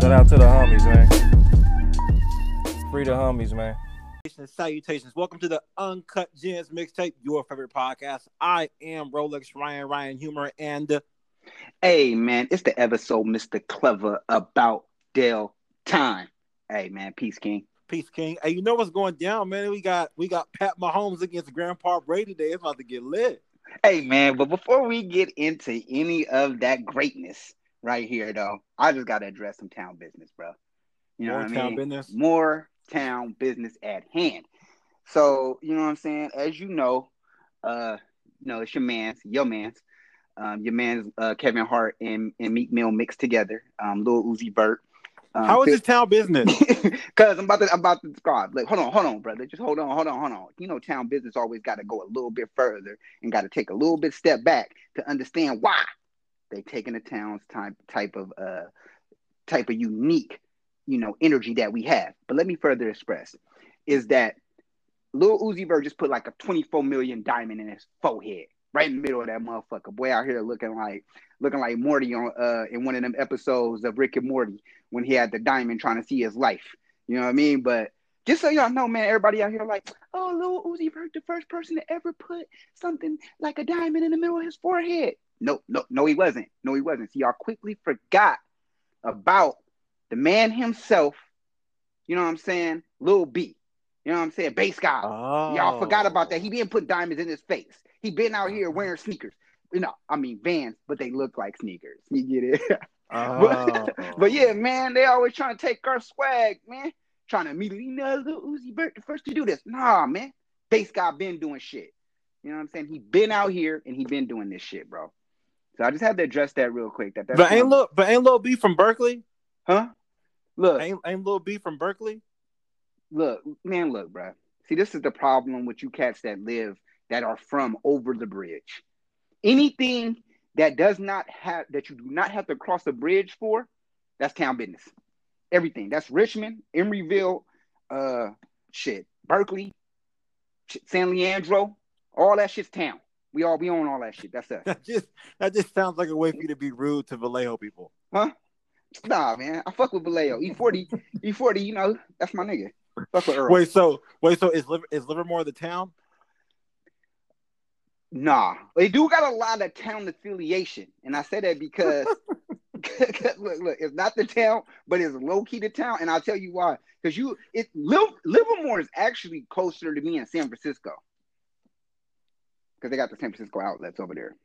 Shout out to the homies, man. Free the homies, man. Salutations. Welcome to the Uncut Gems mixtape, your favorite podcast. I am Rolex Ryan Ryan Humour and Hey man, it's the ever so Mr. Clever about Dell time. Hey man, peace king. Peace King. Hey, you know what's going down, man? We got we got Pat Mahomes against Grandpa Brady today. It's about to get lit. Hey man, but before we get into any of that greatness right here though, I just gotta address some town business, bro. You know More what I town mean? business? More town business at hand. So, you know what I'm saying? As you know, uh, you know, it's your man's, your man's, um, your man's uh, Kevin Hart and, and Meek Mill mixed together, um, Lil Uzi Vert. Um, How is this town business? Cause I'm about to I'm about to describe. Like, hold on, hold on, brother. Just hold on, hold on, hold on. You know, town business always got to go a little bit further and got to take a little bit step back to understand why they taking the town's type type of uh type of unique, you know, energy that we have. But let me further express is that Lil Uzi Vert just put like a 24 million diamond in his forehead, right in the middle of that motherfucker. Boy out here looking like looking like Morty on uh in one of them episodes of Rick and Morty when he had the diamond trying to see his life. You know what I mean? But just so y'all know, man, everybody out here like, oh, Lil Uzi Vert, the first person to ever put something like a diamond in the middle of his forehead. No, no, no, he wasn't. No, he wasn't. See, y'all quickly forgot about the man himself. You know what I'm saying? Lil B. You know what I'm saying? Based God. Oh. Y'all forgot about that. He oh. didn't put diamonds in his face. He been out here wearing mm-hmm. sneakers. You know, I mean Vans, but they look like sneakers. You get it? Oh. But yeah, man, they always trying to take our swag, man. Trying to immediately, you know, Lil Uzi Vert the first to do this. Nah, man. Based God been doing shit. You know what I'm saying? He been out here and he been doing this shit, bro. So I just had to address that real quick. That that's But ain't look, but ain't Lil B from Berkeley? huh? Look, Ain't ain't Lil B from Berkeley? look, man, look, bro. See, this is the problem with you cats that live that are from over the bridge. Anything that does not have that you do not have to cross a bridge for, that's town business. Everything. That's Richmond, Emeryville, uh, shit, Berkeley, shit, San Leandro, all that shit's town. We all we own all that shit. That's us. That just that just sounds like a way for you to be rude to Vallejo people. Huh? Nah, man. I fuck with Vallejo. E40, E40, you know, that's my nigga. Fuck with Earl. Wait, so wait, so is Liver, is Livermore the town? Nah, they do got a lot of town affiliation, and I say that because look, look, it's not the town, but it's low key the town, and I'll tell you why. Because you, it Liv- Livermore is actually closer to me in San Francisco because they got the San Francisco outlets over there.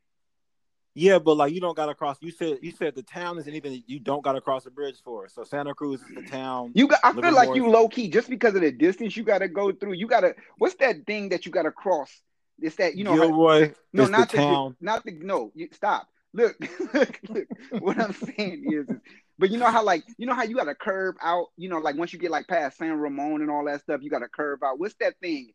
Yeah, but like you don't gotta cross. You said you said the town is anything that you don't gotta cross the bridge for. So Santa Cruz is the town. You got, I feel like you low key just because of the distance you got to go through. You got to, what's that thing that you got to cross? It's that you know. how- No, not the town. not the no. You, stop. Look, look, look. What I'm saying is, is- but you know how like you know how you got to curve out. You know, like once you get like past San Ramon and all that stuff, you got to curve out. What's that thing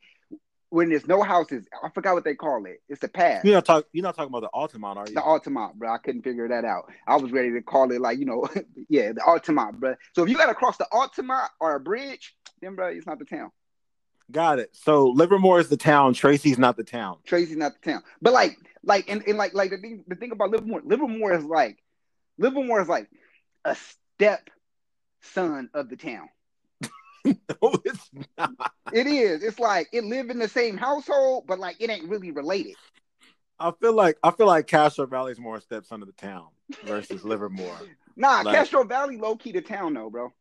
when there's no houses? I forgot what they call it. It's the path. You're not talking. You're not talking about the Altamont, are you? The Altamont, bro. I couldn't figure that out. I was ready to call it like you know, yeah, the Altamont, bro. So if you got to cross the Altamont or a bridge, then bro, it's not the town. Got it. So Livermore is the town. Tracy's not the town. Tracy's not the town. But like, like, and, and like, like the thing, the thing about Livermore, Livermore is like, Livermore is like a step son of the town. no, it's not. It is. It's like it live in the same household, but like it ain't really related. I feel like I feel like Castro Valley's more a stepson of the town versus Livermore. Nah, Like- Castro Valley low key the town though, bro.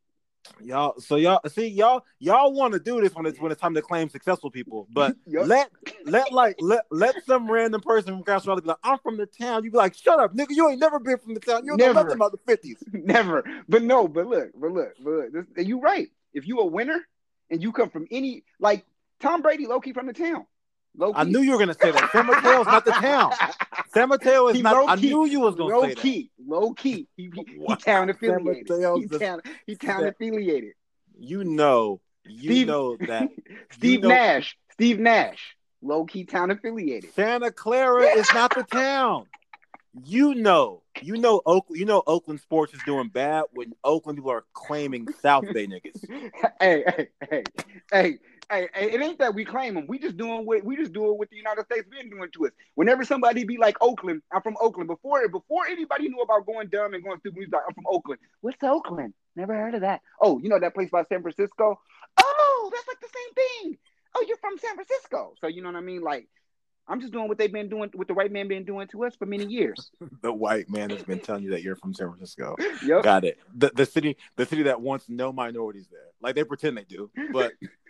Y'all, so y'all see y'all y'all want to do this when it's when it's time to claim successful people, but Yup. let let like let let some random person from Castro Valley be like, I'm from the town. You be like, shut up, nigga, you ain't never been from the town. You don't know nothing about the fifties. Never. But no, but look, but look, but look. This, you right. If you a winner and you come from any like Tom Brady, low key from the town. Low key. I knew you were gonna say that. Mateo's not the town. San Mateo is He not. I knew you was gonna low say that. key, low key. He, he, he town affiliated. He town, he town affiliated. You know, you Steve- know that Steve know- Nash, Steve Nash, low key town affiliated. Santa Clara is not the town. You know, you know, Oakland. You know, Oakland sports is doing bad when Oakland people are claiming South Bay niggas. hey, hey, hey, hey, hey, it ain't that we claim them. We just doing what we just doing what the United States been doing to us. Whenever somebody be like Oakland, I'm from Oakland. Before before anybody knew about going dumb and going stupid, we was like, I'm from Oakland. What's Oakland? Never heard of that. Oh, you know that place by San Francisco? Oh, that's like the same thing. Oh, you're from San Francisco. So you know what I mean? Like, I'm just doing what they've been doing, what the white man been doing to us for many years. The white man has been telling you that you're from San Francisco. Yep. Got it. The the city, the city that wants no minorities there. Like they pretend they do, but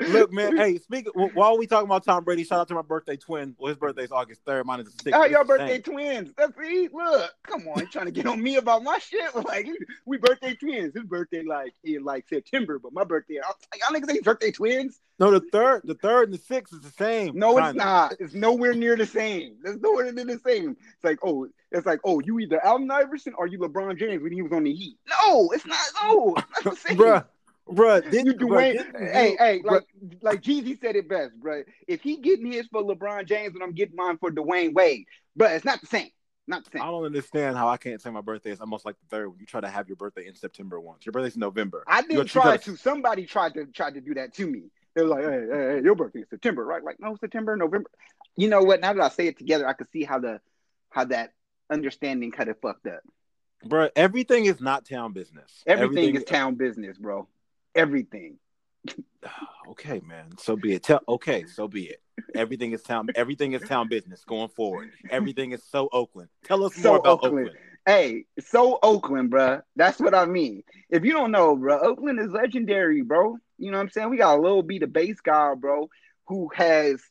look, man. Hey, speak while we talking about Tom Brady. Shout out to my birthday twin. Well, his birthday's August third. Mine is the sixth. Oh, y'all birthday twins. That's see, look, come on, trying to get on me about my shit. Like we birthday twins. His birthday like in like September, but my birthday, I was like, y'all niggas ain't birthday twins. No, the third, the third, and the sixth is the same. No, it's not. It's nowhere near the same. It's nowhere near the same. It's like, oh, it's like, oh, you either Allen Iverson or you LeBron James when he was on the Heat. No, it's not. No, it's not the same. bruh, bruh. Didn't, You bruh, Dwyane, didn't hey, hey, bruh, like like Jeezy said it best, bro. If he getting his for LeBron James and I'm getting mine for Dwyane Wade, but it's not the same. Not the same. I don't understand how I can't say my birthday is almost like the third when you try to have your birthday in September once. Your birthday's in November. I didn't you try gotta- to. Somebody tried to tried to do that to me. They were like, hey, hey, hey, your birthday is September, right? Like, no, September, November. You know what? Now that I say it together, I can see how the how that understanding kind of fucked up. Bro, everything is not town business. Everything, is town business, bro. Everything. Okay, man. So be it. Tell okay, so be it. Everything is town. Everything is town business going forward. Everything is so Oakland. Tell us So more about Oakland. Oakland. Hey, so Oakland, bro. That's what I mean. If you don't know, bro, Oakland is legendary, bro. You know what I'm saying? We got a little beat of Based God, bro, who has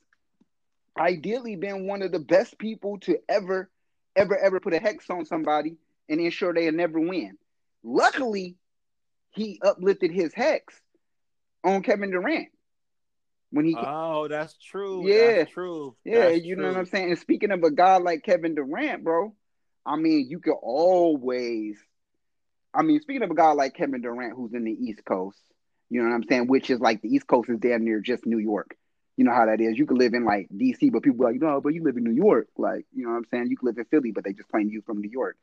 ideally been one of the best people to ever, ever, ever put a hex on somebody and ensure they'll never win. Luckily, he uplifted his hex on Kevin Durant when he Oh, that's true. Yeah. That's true. yeah, That's you know true. what I'm saying? And speaking of a guy like Kevin Durant, bro, I mean, you could always, I mean, speaking of a guy like Kevin Durant who's in the East Coast, you know what I'm saying? Which is like the East Coast is damn near just New York. You know how that is. You could live in like DC, but people like, no, but you live in New York. Like, you know what I'm saying? You could live in Philly, but they just claim you from New York.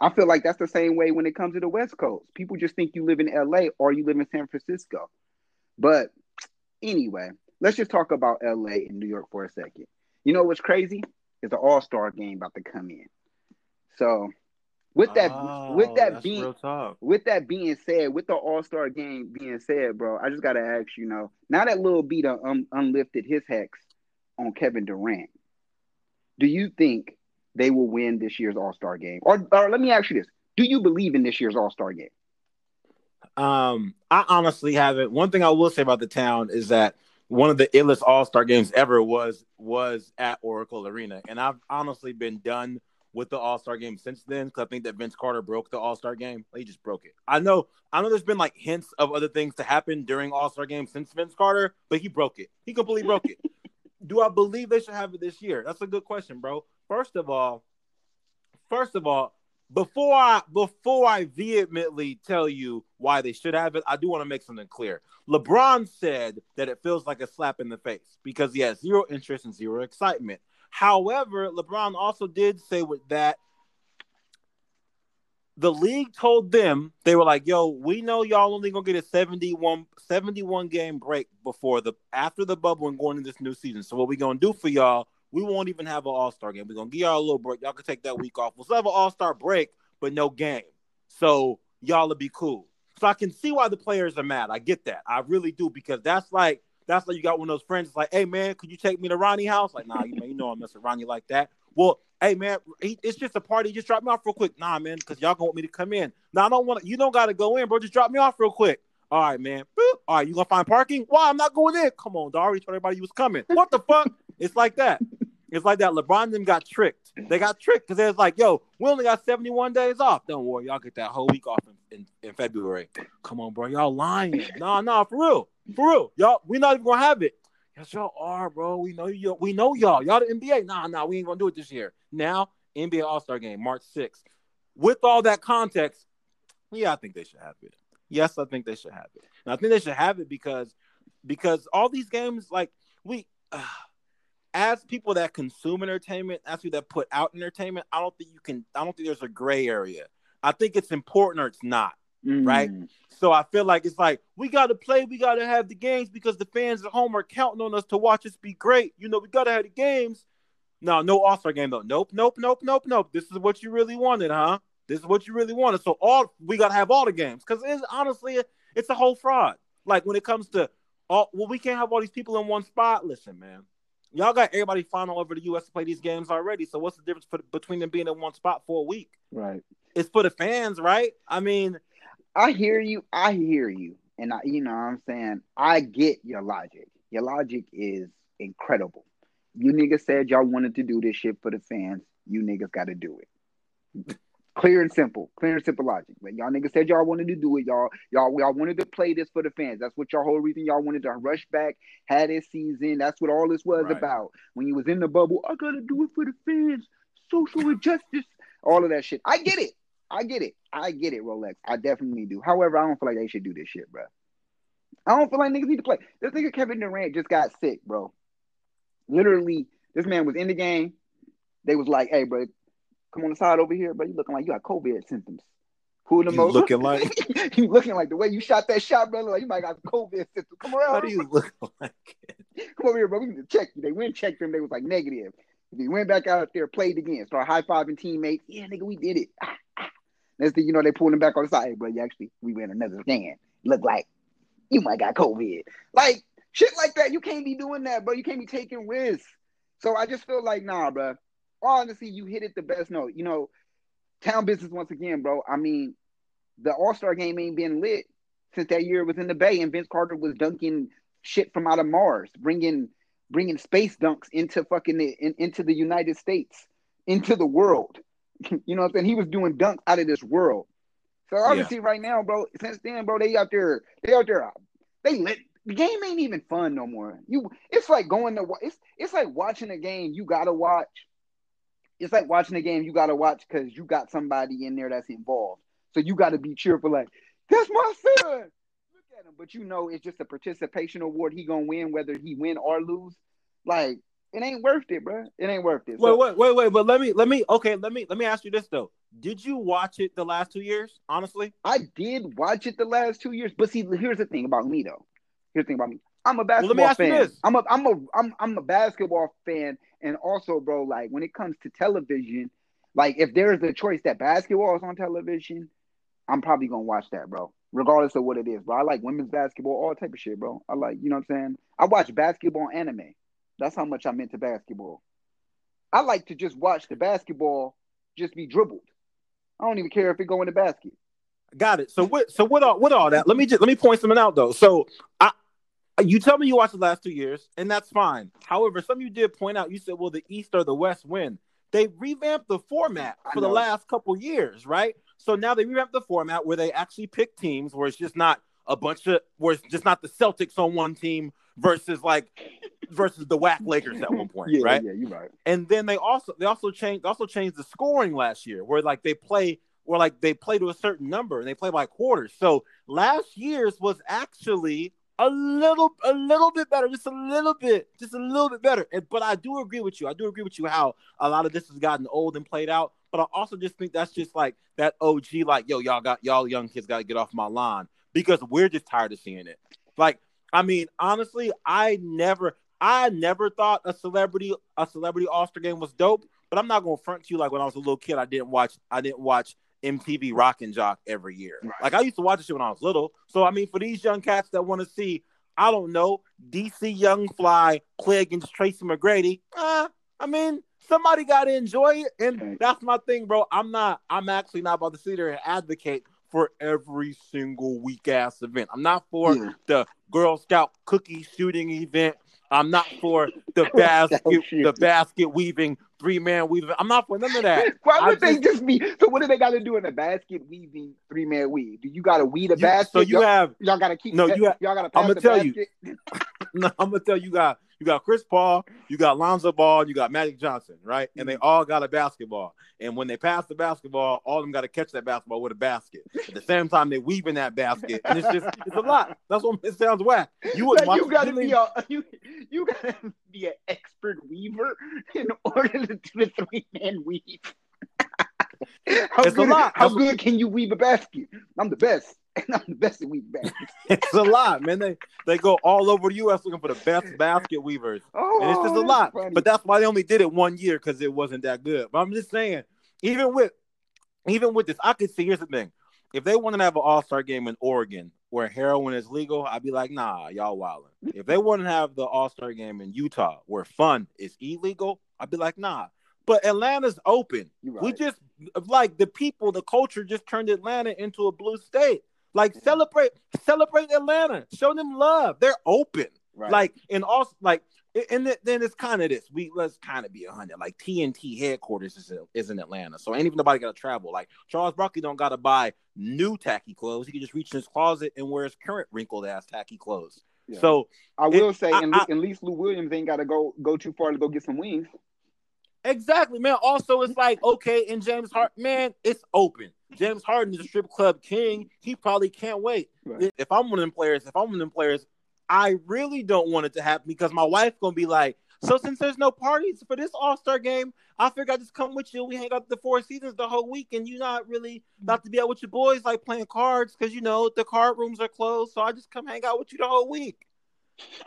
I feel like that's the same way when it comes to the West Coast. People just think you live in LA or you live in San Francisco. But anyway, let's just talk about LA and New York for a second. You know what's crazy? It's an all-star game about to come in. So with that Oh, with that being with that being said, with the All Star game being said, bro, I just gotta ask you know now that Lil B done un- unlifted his hex on Kevin Durant, do you think they will win this year's All Star game? Or, or let me ask you this: Do you believe in this year's All Star game? Um, I honestly haven't. One thing I will say about the town is that one of the illest All Star games ever was was at Oracle Arena, and I've honestly been done with the All Star game since then because I think that Vince Carter broke the All Star game. He just broke it. I know. I know. There's been like hints of other things to happen during All Star game since Vince Carter, but he broke it. He completely broke it. Do I believe they should have it this year? That's a good question, bro. First of all, first of all, before I before I vehemently tell you why they should have it, I do want to make something clear. LeBron said that it feels like a slap in the face because he has zero interest and zero excitement. However, LeBron also did say with that the league told them they were like, "Yo, we know y'all only gonna get a 71, 71 game break before the after the bubble and going into this new season. So what we gonna do for y'all? We won't even have an All Star game. We're gonna give y'all a little break. Y'all can take that week off. We'll still have an All Star break, but no game. So y'all will be cool. So I can see why the players are mad. I get that. I really do because that's like that's like you got one of those friends. It's like, hey man, could you take me to Ronnie house? Like, nah, you you know I'm messing Ronnie like that. Well, hey man, he, it's just a party. Just drop me off real quick. Nah, man, because y'all gonna want me to come in. Now I don't want. You don't gotta go in, bro. Just drop me off real quick. All right, man. Boop. All right, you gonna find parking? Why I'm not going in? Come on, dog. I told everybody you was coming. What the fuck? It's like that. It's like that. LeBron them got tricked. They got tricked because they was like, yo, we only got 71 days off. Don't worry, y'all get that whole week off in, in, in February. Come on, bro. Y'all lying. nah, nah, for real. For real. Y'all, we not even gonna have it. Yes, y'all are, bro. We know you. We know y'all. Y'all the NBA. Nah, nah, we ain't gonna do it this year. Now, NBA All Star Game, March 6th. With all that context, yeah, I think they should have it. Yes, I think they should have it. And I think they should have it because because all these games, like we, uh, as people that consume entertainment, as people that put out entertainment, I don't think you can. I don't think there's a gray area. I think it's important or it's not. Mm. Right? So I feel like it's like we got to play, we got to have the games because the fans at home are counting on us to watch us be great. You know, we got to have the games. No, no All Star game though. Nope, nope, nope, nope, nope. This is what you really wanted, huh? This is what you really wanted. So all we got to have all the games because it's honestly it's a whole fraud. Like when it comes to all, well, we can't have all these people in one spot. Listen, man, y'all got everybody flying all over the U.S. to play these games already. So what's the difference for, between them being in one spot for a week? Right. It's for the fans, right? I mean, I hear you. I hear you. And I, you know what I'm saying? I get your logic. Your logic is incredible. You niggas said y'all wanted to do this shit for the fans. You niggas got to do it. Clear and simple. Clear and simple logic. But y'all niggas said y'all wanted to do it. Y'all, y'all, y'all wanted to play this for the fans. That's what y'all whole reason y'all wanted to rush back, had this season. That's what all this was Right. about. When you was in the bubble, I gotta do it for the fans. Social injustice, all of that shit. I get it. I get it. I get it, Rolex. I definitely do. However, I don't feel like they should do this shit, bro. I don't feel like niggas need to play. This nigga Kevin Durant just got sick, bro. Literally, this man was in the game. They was like, "Hey, bro, come on the side over here, bro. You looking like you got COVID symptoms." Who in the most looking like- you looking like the way you shot that shot, brother? Like you might got COVID symptoms. Come around. how do you look like? Come over here, bro. We need to check you. They went and checked him. They was like negative. He went back out there, played again, started high fiving teammates. Yeah, nigga, we did it. Ah, ah. Next thing you know, they pulled him back on the side. Hey, bro, you actually, we ran another scan. Look like you might got COVID. Like shit like that. You can't be doing that, bro. You can't be taking risks. So I just feel like, nah, bro. Honestly, you hit it the best note. You know, town business once again, bro. I mean, the All Star game ain't been lit since that year it was in the Bay, and Vince Carter was dunking shit from out of Mars, bringing bringing space dunks into fucking the, in, into the United States, into the world. you know what I'm saying? He was doing dunks out of this world. So obviously, right now, bro. Since then, bro, they out there, they out there, they lit. The game ain't even fun no more. You, it's like going to, it's it's like watching a game you gotta watch. It's like watching a game you gotta watch because you got somebody in there that's involved. So you got to be cheerful, like that's my son. Look at him, but you know it's just a participation award. He gonna win whether he win or lose. Like it ain't worth it, bro. It ain't worth it. So- Wait, wait, wait, wait. But let me, let me. Okay, let me, let me ask you this though. Did you watch it the last two years? Honestly, I did watch it the last two years, but see, here's the thing about me though. Here's the thing about me. I'm a Well, let basketball me ask you fan. this. I'm a I'm a I'm I'm a basketball fan, and also, bro, like when it comes to television, like if there's a choice that basketball is on television, I'm probably gonna watch that, bro. Regardless of what it is, bro. I like women's basketball, all type of shit, bro. I like, you know what I'm saying? I watch basketball anime. That's how much I'm into basketball. I like to just watch the basketball just be dribbled. I don't even care if it go in the basket. got it. So what? So what? All, what all that? Let me just let me point something out though. So I, you tell me you watched the last two years, and that's fine. However, some of you did point out. You said, well, the East or the West win. They revamped the format for the last couple years, right? So now they revamped the format where they actually pick teams where it's just not a bunch of where it's just not the Celtics on one team versus like versus the whack Lakers at one point, yeah, right? yeah, you're right. and then they also they also changed also changed the scoring last year where like they play where like they play to a certain number and they play by quarters so last year's was actually a little a little bit better just a little bit just a little bit better and, but i do agree with you i do agree with you how a lot of this has gotten old and played out but I also just think that's just like that OG, like, yo, y'all got y'all young kids got to get off my lawn because we're just tired of seeing it. Like, I mean, honestly, I never, I never thought a celebrity, a celebrity All Star game was dope. But I'm not gonna front to you like when I was a little kid, I didn't watch, I didn't watch MTV Rock and Jock every year. Right. Like I used to watch this shit when I was little. So I mean, for these young cats that want to see, I don't know, DC Young Fly play against Tracy McGrady. Uh, I mean, somebody got to enjoy it, and that's my thing, bro. I'm not. I'm actually not about to sit there and advocate for every single weak ass event. I'm not for Yeah. the Girl Scout cookie shooting event. I'm not for the basket, the basket weaving, three man weaving. I'm not for none of that. Why I would they just- just be? So what do they got to do in a basket weaving three man weave? Do you got to weed a You- basket? so you y'all, have y'all got to keep. No, you have- y'all got to. I'ma the tell you. No, I'm gonna tell you, got you got Chris Paul, you got Lonzo Ball, you got Magic Johnson, right? And they Mm-hmm. all got a basketball. And when they pass the basketball, all of them got to catch that basketball with a basket. At the same time, they weave in that basket, and it's just it's a lot. That's what it sounds whack. You Like, you got to be a you you got to be an expert weaver in order to do the three man weave. how It's a good, lot. How That's- good can you weave a basket? I'm the best, and I'm the best at weaving baskets. It's a lot, man. They they go all over the U.S. looking for the best basket weavers. Oh, and it's just a oh, lot. funny. But that's why they only did it one year because it wasn't that good. But I'm just saying, even with even with this, I could see. Here's the thing: if they want to have an All Star game in Oregon where heroin is legal, I'd be like, nah, y'all wildin'. If they want to have the All Star game in Utah where fun is illegal, I'd be like, nah. But Atlanta's open. Right. We just like the people, the culture just turned Atlanta into a blue state. Like celebrate, celebrate Atlanta. Show them love. They're open. Right. Like and also like and then it's kind of this. We let's kind of be a hundred. Like TNT headquarters is in, is in Atlanta, so ain't even nobody got to travel. Like Charles Barkley don't got to buy new tacky clothes. He can just reach in his closet and wear his current wrinkled ass tacky clothes. Yeah. So I will say, I- at, least Lou Williams ain't got to go go too far to go get some wings. Exactly, man. Also, it's like okay, and James Harden, man, it's open. James Harden is a strip club king. He probably can't wait. Right. If I'm one of them players, if I'm one of them players, I really don't want it to happen because my wife's gonna be like, so since there's no parties for this All Star game, I figure I just come with you. We hang out the Four Seasons the whole week, and you're not really about to be out with your boys like playing cards because you know the card rooms are closed. So I just come hang out with you the whole week.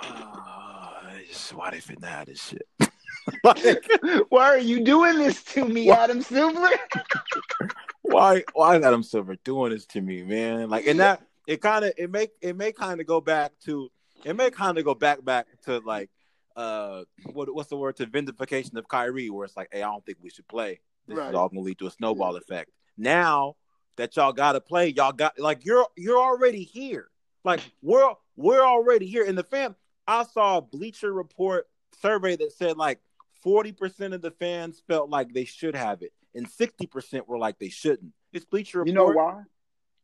Uh, just why they fit out this shit? like, Why are you doing this to me, What? Adam Silver? why why is Adam Silver doing this to me, man? Like and that it kind of it make it may kind of go back to it may kind of go back back to like uh what what's the word to vindication of Kyrie where it's like hey I don't think we should play this Right. is all gonna lead to a snowball effect now that y'all gotta play y'all got like you're you're already here like we're we're already here in the fam I saw a Bleacher Report survey that said like 40% of the fans felt like they should have it and 60% were like they shouldn't. It's Bleacher Report. You know why?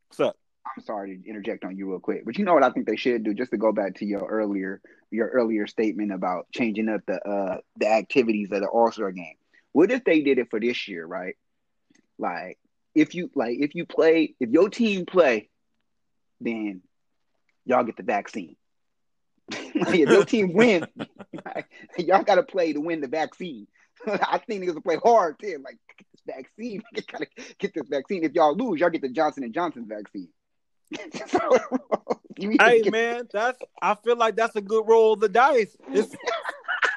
What's up? I'm sorry to interject on you real quick, but you know what I think they should do, just to go back to your earlier your earlier statement about changing up the uh the activities of the All Star game. What if they did it for this year, right? Like if you like if you play if your team play, then y'all get the vaccine. like if your team win, like, y'all got to play to win the vaccine. I think niggas will play hard too. Like get this vaccine, gotta get this vaccine. If y'all lose, y'all get the Johnson and Johnson vaccine. So, Hey get- man, that's I feel like that's a good roll of the dice. It's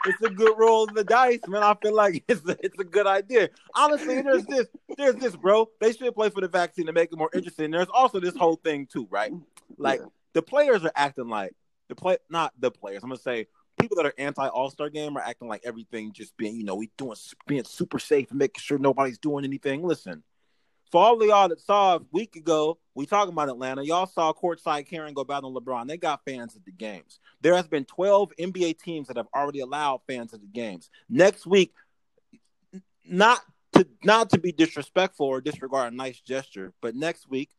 it's a good roll of the dice, man. I feel like it's a, it's a good idea. Honestly, there's this there's this, bro. They should play for the vaccine to make it more interesting. There's also this whole thing too, right? Like Yeah. the players are acting like the play not the players. I'm gonna say people that are anti All Star game are acting like everything just being, you know, we doing being super safe and making sure nobody's doing anything. Listen, for all of y'all that saw a week ago, we talking about Atlanta. Y'all saw courtside Karen go battle LeBron. They got fans at the games. There has been 12 NBA teams that have already allowed fans at the games. Next week, not to not to be disrespectful or disregard a nice gesture, but next week,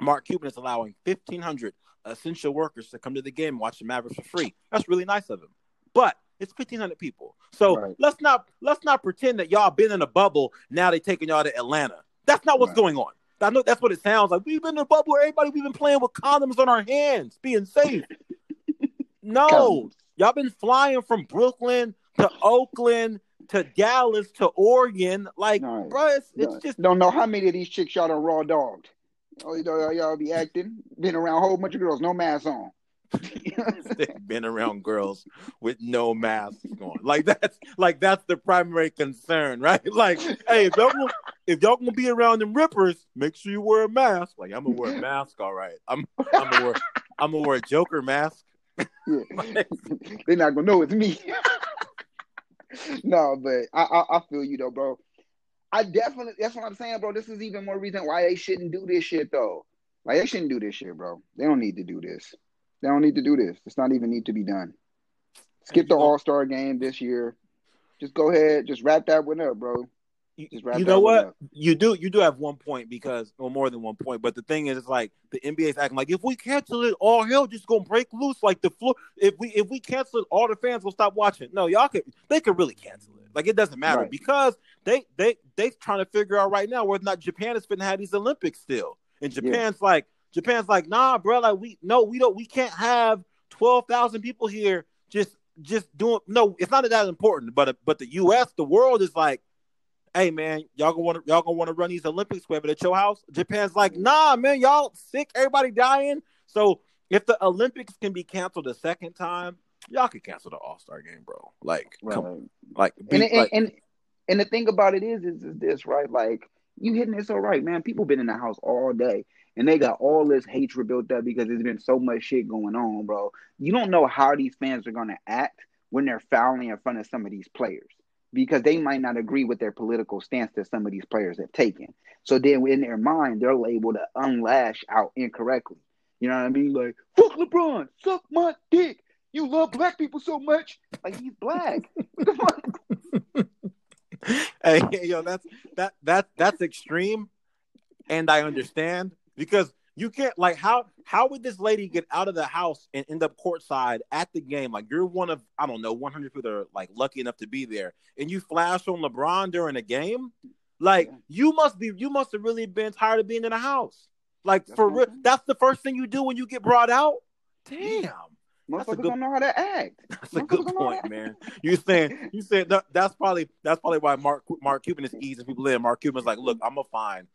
Mark Cuban is allowing 1,500 essential workers to come to the game and watch the Mavericks for free. That's really nice of him. But it's 1,500 people. So Right. let's not let's not pretend that y'all been in a bubble. Now they taking y'all to Atlanta. That's not what's Right. going on. I know that's what it sounds like. We've been in a bubble where everybody we've been playing with condoms on our hands, being safe. No, Condoms. y'all been flying from Brooklyn to Oakland to Dallas to Oregon. Like, Right. bro, it's, it's just don't know how many of these chicks y'all done raw dogged. Oh, you know, y'all be acting, been around a whole bunch of girls, no mask on. You know what I'm saying? they've been around girls with no masks on. Like that's like that's the primary concern, right? Like, hey, if y'all gonna, if y'all gonna be around them rippers, make sure you wear a mask. Like, I'm gonna wear a mask, all right. I'm I'm gonna wear I'm gonna wear a Joker mask. They're not gonna know it's me. no, but I, I I feel you though, bro. I definitely that's what I'm saying, bro. This is even more reason why they shouldn't do this shit though. Like they shouldn't do this shit, bro. They don't need to do this. They don't need to do this. It's not even need to be done. Skip the All Star game this year. Just go ahead, just wrap that one up, bro. You, Just wrap you know what? up. You do you do have one point because or more than one point. But the thing is, it's like the NBA's acting like if we cancel it, all hell just gonna break loose. Like the floor, if we if we cancel it, all the fans will stop watching. No, y'all could they could really cancel it. Like it doesn't matter Right. because they they they trying to figure out right now whether or not Japan is finna have these Olympics still. And Japan's like Japan's like nah, bro. Like we no, we don't. We can't have twelve thousand people here just just doing. No, it's not that important. But but the U.S. the world is like hey man, y'all gonna want to y'all gonna want to run these Olympics wherever at your house? Japan's like, nah, man, y'all sick, everybody dying. So if the Olympics can be canceled a second time, y'all can cancel the All Star game, bro. Like, come, like, be, and, and, like and and the thing about it is, is, is this right? Like you hitting it so right, man. People been in the house all day, and they got all this hatred built up because there's been so much shit going on, bro. You don't know how these fans are gonna act when they're fouling in front of some of these players because they might not agree with their political stance that some of these players have taken. So then, in their mind, they're labeled to unlash out incorrectly. You know what I mean? Like, fuck LeBron, suck my dick. You love black people so much. Like he's black. Hey, yo, that's that that that's extreme, and I understand because you can't like how how would this lady get out of the house and end up courtside at the game? Like you're one of I don't know 100 people that are like lucky enough to be there, and you flash on LeBron during a game. Like Yeah. you must be you must have really been tired of being in the house. Like That's for real, that's the first thing you do when you get brought out. Damn. That's a Motherfuckers good- don't know how to act. That's a good Motherfuckers don't know point, man. You saying you said that, that's probably that's probably why Mark Mark Cuban is easing people in. Mark Cuban's like, look, I'm gonna find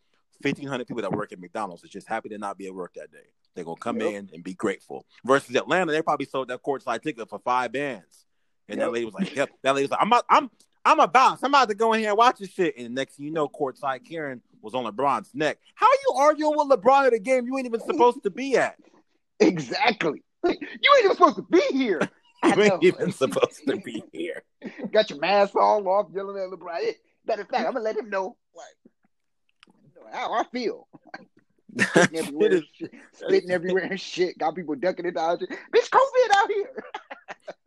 fifteen hundred people that work at McDonald's that's just happy to not be at work that day. They're gonna come Yep. in and be grateful. Versus Atlanta, they probably sold that courtside ticket for five bands. And that lady was like, Yep. That lady was like, I'm about, I'm I'm a boss. I'm about to go in here and watch this shit. And the next thing you know, courtside Karen was on LeBron's neck. How are you arguing with LeBron at a game you ain't even supposed to be at? Exactly. Like, you ain't even supposed to be here. You ain't even supposed to be here. Got your mask all off, yelling at LeBron. Matter of fact, I'm gonna let him know like how I feel. Spitting everywhere, and shit, spitting everywhere and shit. Got people ducking it out. Bitch, COVID out here.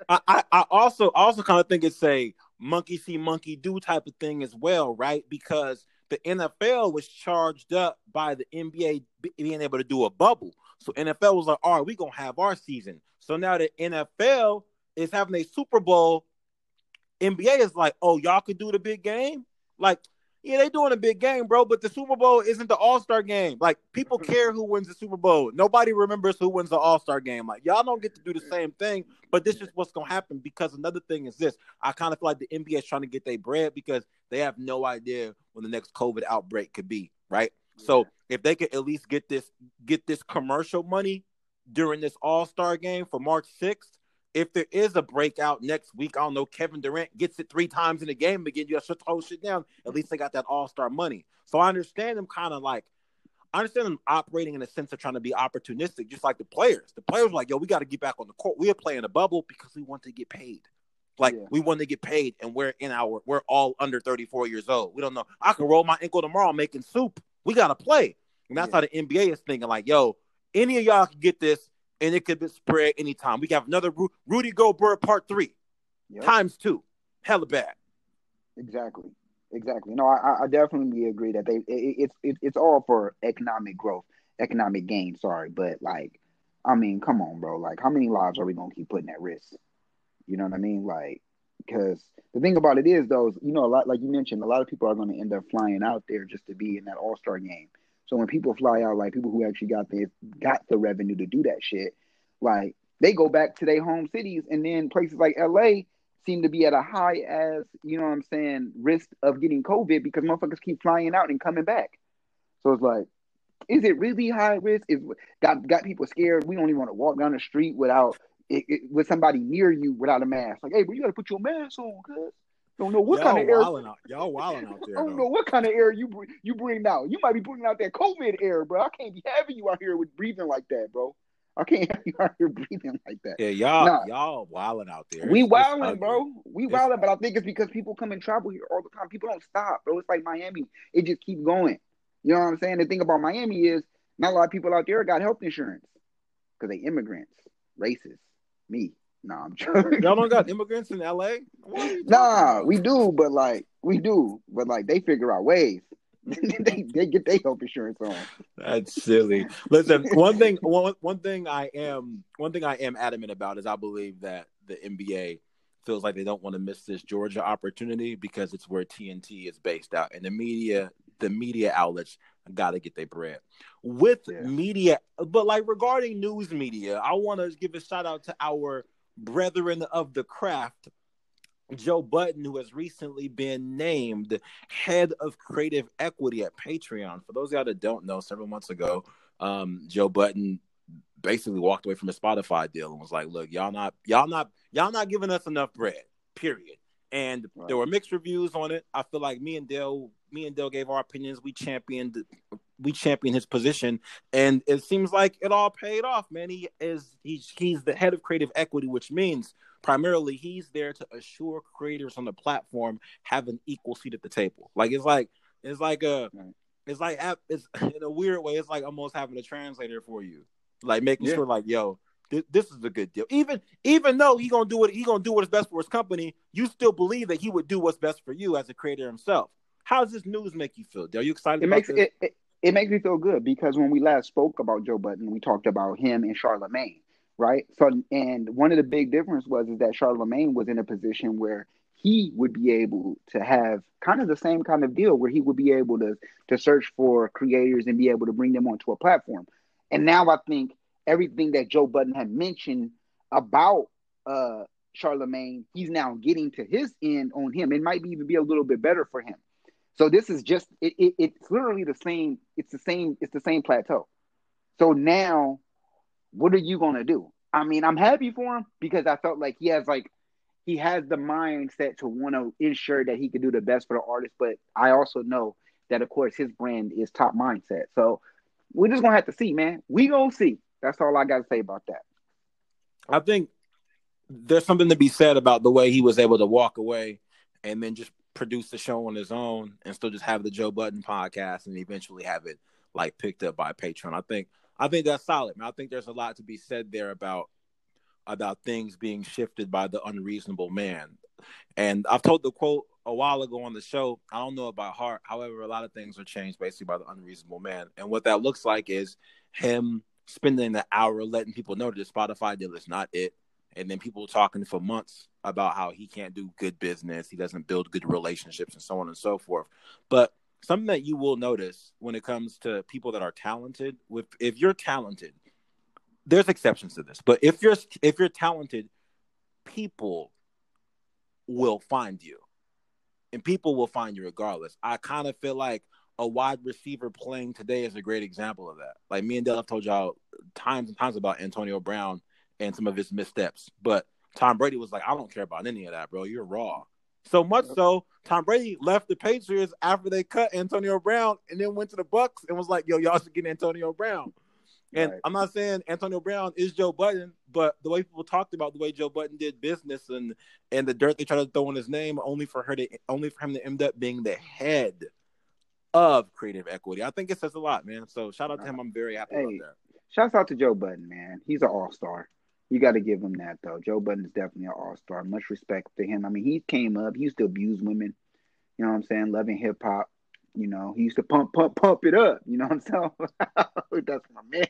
I, I, I also also kind of think it's a monkey see monkey do type of thing as well, right? Because the NFL was charged up by the NBA being able to do a bubble. So NFL was like, all right, we're gonna have our season. So now the NFL is having a Super Bowl. NBA is like, oh, y'all could do the big game? Like, yeah, they doing a big game, bro, but the Super Bowl isn't the All-Star game. Like, people care who wins the Super Bowl. Nobody remembers who wins the All-Star game. Like, y'all don't get to do the same thing, but this is what's gonna happen because another thing is this. I kind of feel like the NBA is trying to get their bread because they have no idea when the next COVID outbreak could be, right? So if they could at least get this get this commercial money during this All-Star game for March 6th, if there is a breakout next week, I don't know, Kevin Durant gets it three times in a game again, you shut the whole shit down. At least they got that all-star money. So I understand them kind of like I understand them operating in a sense of trying to be opportunistic, just like the players. The players were like, yo, we got to get back on the court. We are playing a bubble because we want to get paid. Like Yeah. we want to get paid, and we're in our we're all under 34 years old. We don't know. I can roll my ankle tomorrow making soup. We gotta play. And that's Yeah. how the NBA is thinking, like, yo, any of y'all can get this, and it could be spread anytime. We got another Ru- Rudy Gobert part three, Yep. times two. Hella bad. Exactly. Exactly. No, I, I definitely agree that they it, it's it, it's all for economic growth, economic gain. Sorry, but like, I mean, come on, bro. Like, how many lives are we gonna keep putting at risk? You know what I mean? Like, because the thing about it is, though, you know, a lot like you mentioned, a lot of people are going to end up flying out there just to be in that All Star game. So when people fly out, like people who actually got the got the revenue to do that shit, like they go back to their home cities, and then places like L.A. seem to be at a high as you know what I'm saying risk of getting COVID because motherfuckers keep flying out and coming back. So it's like, is it really high risk? Is got got people scared? We don't even want to walk down the street without it, it, with somebody near you without a mask. Like, hey, bro, you gotta put your mask on, cuz. Don't know what y'all kind of air. Out, y'all wilding out there. I don't though. know what kind of air you you bring out. You might be putting out that COVID air, bro. I can't be having you out here with breathing like that, bro. I can't have you out here breathing like that. Yeah, y'all Nah. y'all wilding out there. We It's- wilding, bro. We It's- wilding, but I think it's because people come and travel here all the time. People don't stop, bro. It's like Miami. It just keep going. You know what I'm saying? The thing about Miami is not a lot of people out there got health insurance because they immigrants, racist. Me. Nah, I'm joking. Y'all don't got immigrants in LA? What are you talking Nah, we do, but like we do, but like they figure out ways. they they get their health insurance on. That's silly. Listen, one thing one one thing I am one thing I am adamant about is I believe that the NBA feels like they don't want to miss this Georgia opportunity because it's where TNT is based out and the media the media outlets got to get their bread. With Yeah. media but like regarding news media, I want to give a shout out to our brethren of the craft Joe Budden, who has recently been named head of creative equity at Patreon. For those of y'all that don't know, several months ago, um, Joe Budden basically walked away from a Spotify deal and was like, "Look, y'all not, y'all not, y'all not giving us enough bread." Period. And Right. there were mixed reviews on it. I feel like me and Dell, me and Dell gave our opinions. We championed, we championed his position, and it seems like it all paid off. Man, he is he's he's the head of creative equity, which means primarily he's there to assure creators on the platform have an equal seat at the table. Like it's like it's like a it's like it's in a weird way. It's like almost having a translator for you, like making Yeah. sure like yo. thi- This is a good deal. Even even though he gonna do what he gonna do what is best for his company, you still believe that he would do what's best for you as a creator himself. How does this news make you feel? Are you excited? It makes it, it it makes me feel good because when we last spoke about Joe Budden, we talked about him and Charlemagne, right? So, and one of the big difference was is that Charlemagne was in a position where he would be able to have kind of the same kind of deal where he would be able to to search for creators and be able to bring them onto a platform. And now I think everything that Joe Budden had mentioned about uh Charlemagne, he's now getting to his end on him. It might be even be a little bit better for him. So this is just it, it, it's literally the same, it's the same, it's the same plateau. So now what are you gonna do? I mean, I'm happy for him because I felt like he has like he has the mindset to want to ensure that he can do the best for the artist, but I also know that of course his brand is top mindset. So we're just gonna have to see, man. We gonna see. That's all I gotta say about that. I think there's something to be said about the way he was able to walk away and then just produce the show on his own and still just have the Joe Budden podcast and eventually have it like picked up by Patreon. I think I think that's solid, man. I think there's a lot to be said there about about things being shifted by the unreasonable man. And I've told the quote a while ago on the show. I don't know by heart. However, a lot of things are changed basically by the unreasonable man. And what that looks like is him spending the hour letting people know that Spotify deal is not it. And then people talking for months about how he can't do good business, he doesn't build good relationships, and so on and so forth. But something that you will notice when it comes to people that are talented, with if you're talented, there's exceptions to this, but if you're if you're talented, people will find you, and people will find you regardless. I kind of feel like a wide receiver playing today is a great example of that. Like me and Dell have told y'all times and times about Antonio Brown and some of his missteps, but Tom Brady was like, I don't care about any of that, bro. You're raw. So much so, Tom Brady left the Patriots after they cut Antonio Brown, and then went to the Bucks and was like, "Yo, y'all should get Antonio Brown." And Right. I'm not saying Antonio Brown is Joe Budden, but the way people talked about the way Joe Budden did business and and the dirt they tried to throw in his name, only for her to only for him to end up being the head of creative equity. I think it says a lot, man. So shout out to him. I'm very happy Hey. about that. Shouts out to Joe Budden, man. He's an all star. You got to give him that though. Joe Budden is definitely an all star. Much respect to him. I mean, he came up. He used to abuse women. You know what I'm saying? Loving hip hop. You know, he used to pump, pump, pump it up. You know what I'm saying? That's my man.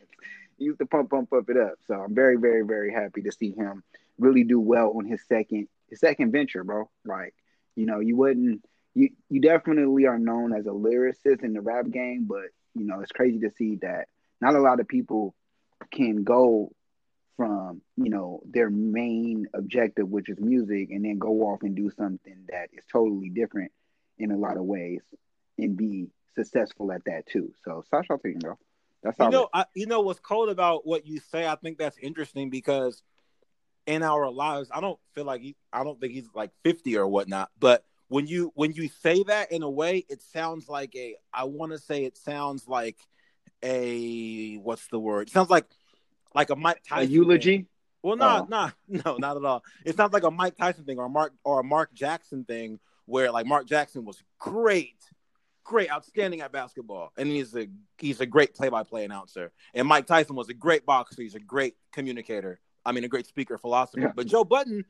He used to pump, pump, pump it up. So I'm very, very, very happy to see him really do well on his second, his second venture, bro. Like, you know, you wouldn't, you, you definitely are known as a lyricist in the rap game, but you know, it's crazy to see that not a lot of people can go from you know their main objective, which is music, and then go off and do something that is totally different in a lot of ways and be successful at that too. So to you, bro. That's You all. know, I, you know what's cool about what you say. I think that's interesting because in our lives, I don't feel like he, I don't think he's like fifty or whatnot. But when you when you say that in a way, it sounds like a. I want to say it sounds like a what's the word? It sounds like like a Mike a Tyson thing. eulogy. Well, not, Oh. not, no, not at all. It's not like a Mike Tyson thing or a Mark or a Mark Jackson thing, where like Mark Jackson was great, great, outstanding at basketball, and he's a he's a great play-by-play announcer. And Mike Tyson was a great boxer. He's a great communicator. I mean, a great speaker, philosopher. Yeah. But Joe Budden,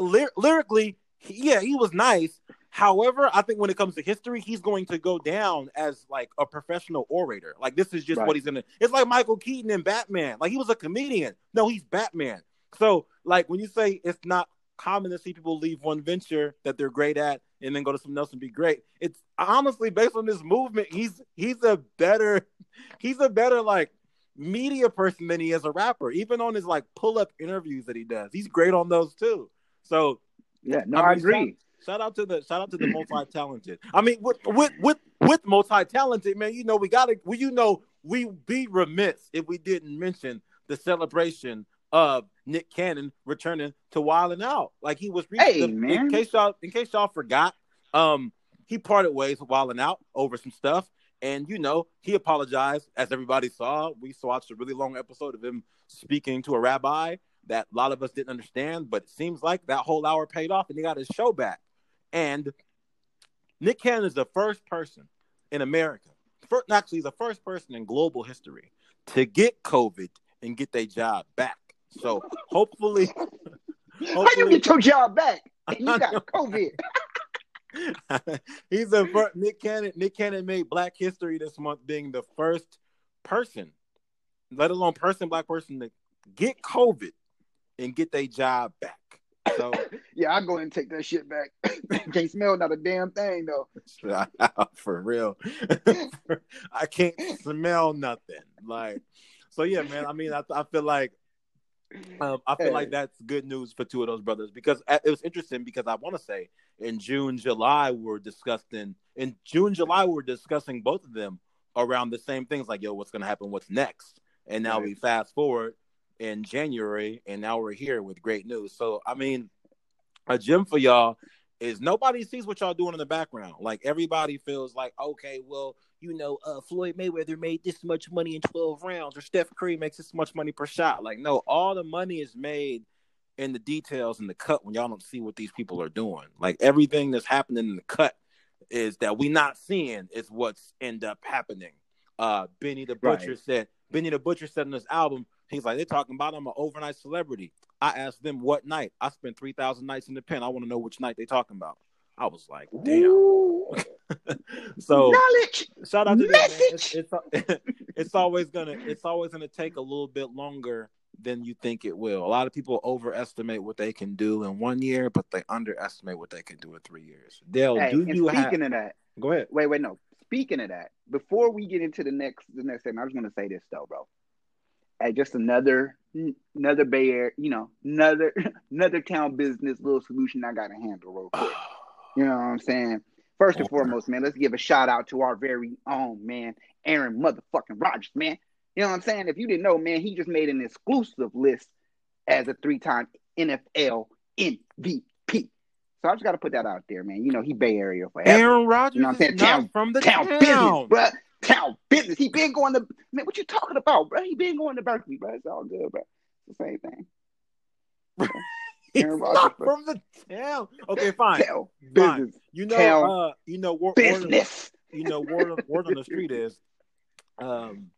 ly- lyrically, he- yeah, he was nice. However, I think when it comes to history, he's going to go down as like a professional orator. Like this is just Right. what he's gonna. It's like Michael Keaton in Batman. Like he was a comedian. No, he's Batman. So like when you say it's not common to see people leave one venture that they're great at and then go to something else and be great, it's honestly based on this movement. He's he's a better he's a better like media person than he is a rapper. Even on his like pull up interviews that he does, he's great on those too. So Yeah, no, I I, mean, agree. Shout out to the shout out to the multi talented. I mean, with with with with multi talented man, you know we gotta we you know we be remiss if we didn't mention the celebration of Nick Cannon returning to Wildin' Out. Like he was Hey, the- man. In case y'all in case y'all forgot, um, he parted ways with Wildin' Out over some stuff, and you know he apologized. As everybody saw, we watched a really long episode of him speaking to a rabbi that a lot of us didn't understand, but it seems like that whole hour paid off, and he got his show back. And Nick Cannon is the first person in America, first, actually, the first person in global history to get COVID and get their job back. So hopefully, How you get your job back? And you got COVID. he's the first. Nick Cannon. Nick Cannon made Black History this month, being the first person, let alone person, black person, to get COVID and get their job back. So Yeah, I go ahead and take that shit back. Can't smell not a damn thing though. for real, I can't smell nothing. Like, so yeah, man. I mean, I, I feel like. Um, I feel like that's good news for two of those brothers because uh, it was interesting because I want to say in June, July we we're discussing in June, July we we're discussing both of them around the same things like yo, what's gonna happen, what's next, and now Right. we fast forward in January and now we're here with great news. So I mean, a gem for y'all is nobody sees what y'all doing in the background. Like everybody feels like okay, well, you know, uh, Floyd Mayweather made this much money in twelve rounds, or Steph Curry makes this much money per shot. Like no, all the money is made in the details in the cut when y'all don't see what these people are doing. Like everything that's happening in the cut is that we not seeing is what's end up happening. Uh Benny the Butcher Right. said Benny the Butcher said in this album, he's like, they're talking about I'm an overnight celebrity. I asked them what night. I spent three thousand nights in the pen. I want to know which night they're talking about. I was like, damn. So knowledge. shout out to them, man. It's, Message. it's it's always gonna it's always gonna take a little bit longer than you think it will. A lot of people overestimate what they can do in one year, but they underestimate what they can do in three years. Dale, Hey, do you have? speaking of that, Go ahead. wait, wait, no. Speaking of that, before we get into the next the next segment, I just gonna say this though, bro. Hey, just another another Bay Area, you know, another another town business little solution I gotta handle real quick. You know what I'm saying? First and foremost, man, let's give a shout out to our very own man, Aaron motherfucking Rodgers, man. You know what I'm saying? If you didn't know, man, he just made an exclusive list as a three-time NFL MVP. So I just got to put that out there, man. You know, he Bay Area forever. Aaron Rodgers You know what I'm saying? Town- from the town, town. business, bro. Town business. He been going to man. What you talking about, bro? He been going to Berkeley, bro. It's all good, bro. It's the same thing. He's Aaron not bro. from the town. Okay, fine. Town Fine. business. You know, Town uh, you know, word, word, Business. you know, word, word on the street is, um,